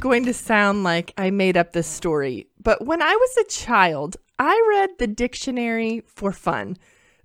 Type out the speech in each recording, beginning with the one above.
going to sound like I made up this story, but when I was a child, I read the dictionary for fun.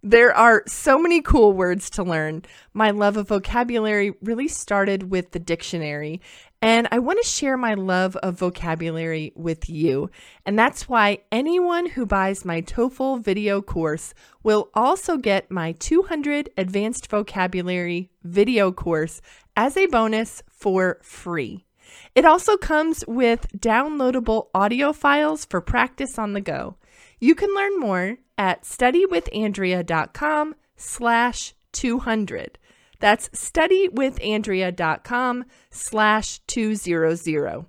There are so many cool words to learn. My love of vocabulary really started with the dictionary, and I want to share my love of vocabulary with you. And that's why anyone who buys my TOEFL video course will also get my 200 Advanced Vocabulary video course as a bonus for free. It also comes with downloadable audio files for practice on the go. You can learn more at studywithandrea.com slash 200. That's studywithandrea.com slash 200.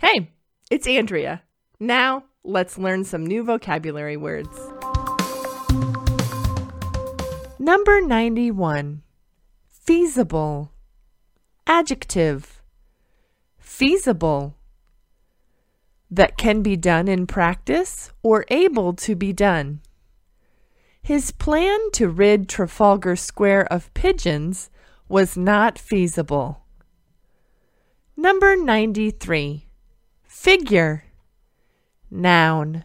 Hey, it's Andrea. Now let's learn some new vocabulary words. Number 91. Feasible. Adjective. Feasible that can be done in practice or able to be done. His plan to rid Trafalgar Square of pigeons was not feasible. Number 93. Figure. Noun.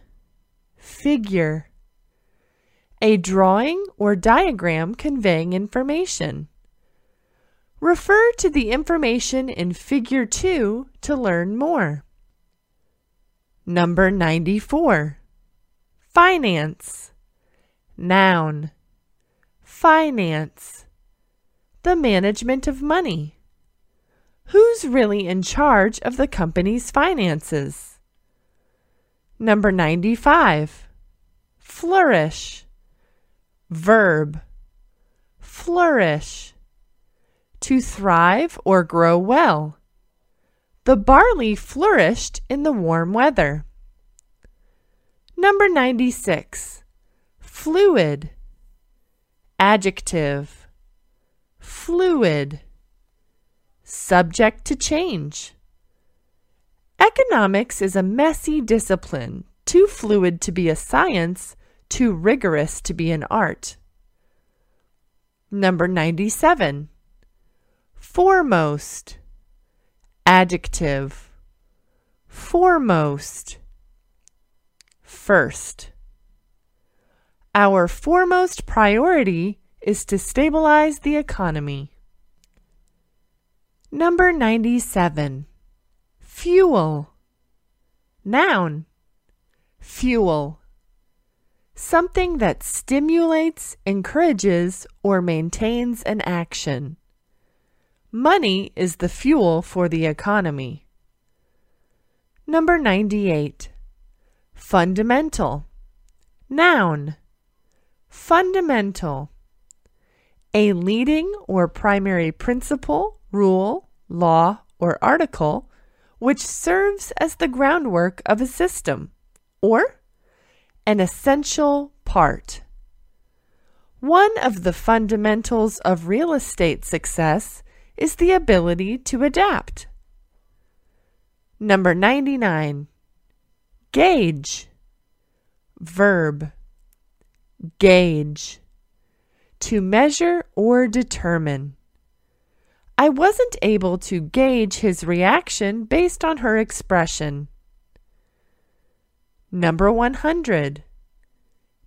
Figure. A drawing or diagram conveying information. Refer to the information in Figure 2 to learn more. Number 94. Finance. Noun. Finance. The management of money. Who's really in charge of the company's finances? Number 95. Flourish. Verb. Flourish. To thrive or grow well. The barley flourished in the warm weather. Number 96. Fluid. Adjective. Fluid. Subject to change. Economics is a messy discipline, too fluid to be a science, too rigorous to be an art. Number 97. Foremost. Adjective. Foremost. First. Our foremost priority is to stabilize the economy. Number 97. Fuel. Noun. Fuel. Something that stimulates, encourages, or maintains an action. Money is the fuel for the economy. Number 98. Fundamental. Noun. Fundamental. A leading or primary principle, rule, law, or article which serves as the groundwork of a system, or an essential part. One of the fundamentals of real estate success is the ability to adapt. Number 99. Gauge. Verb. Gauge. To measure or determine. I wasn't able to gauge his reaction based on her expression. Number 100.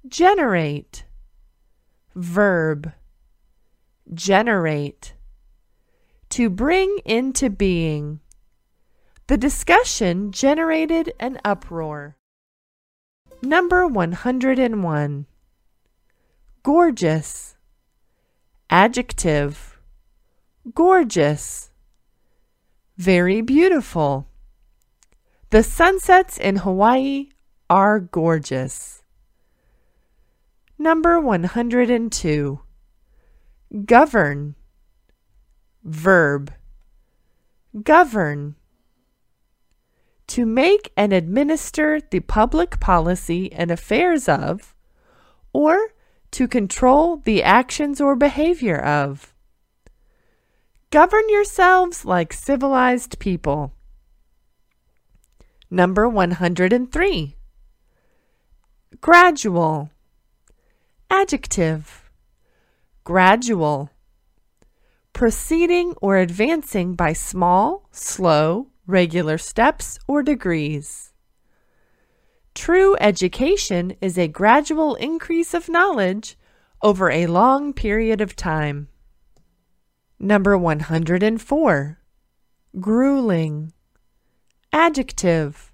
Generate. Verb. Generate to bring into being. The discussion generated an uproar. Number 101. Gorgeous. Adjective. Gorgeous. Very beautiful. The sunsets in Hawaii are gorgeous. Number 102. Govern Verb. Govern. To make and administer the public policy and affairs of, or to control the actions or behavior of. Govern yourselves like civilized people. Number 103. Gradual. Adjective. Gradual proceeding or advancing by small, slow, regular steps, or degrees. True education is a gradual increase of knowledge over a long period of time. Number 104. Grueling. Adjective.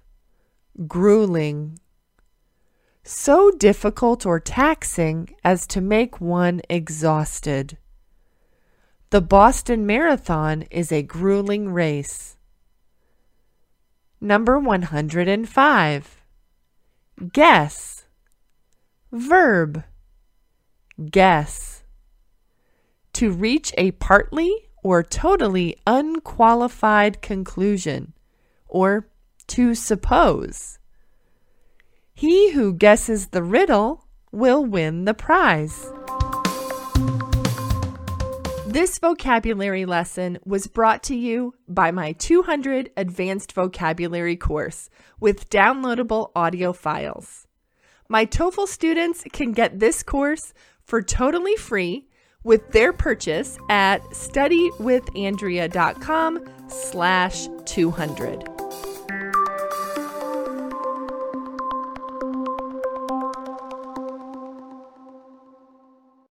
Grueling. So difficult or taxing as to make one exhausted. The Boston Marathon is a grueling race. Number 105. Guess. Verb. Guess. To reach a partly or totally unqualified conclusion, or to suppose. He who guesses the riddle will win the prize. This vocabulary lesson was brought to you by my 200 Advanced Vocabulary course with downloadable audio files. My TOEFL students can get this course for totally free with their purchase at studywithandrea.com slash 200.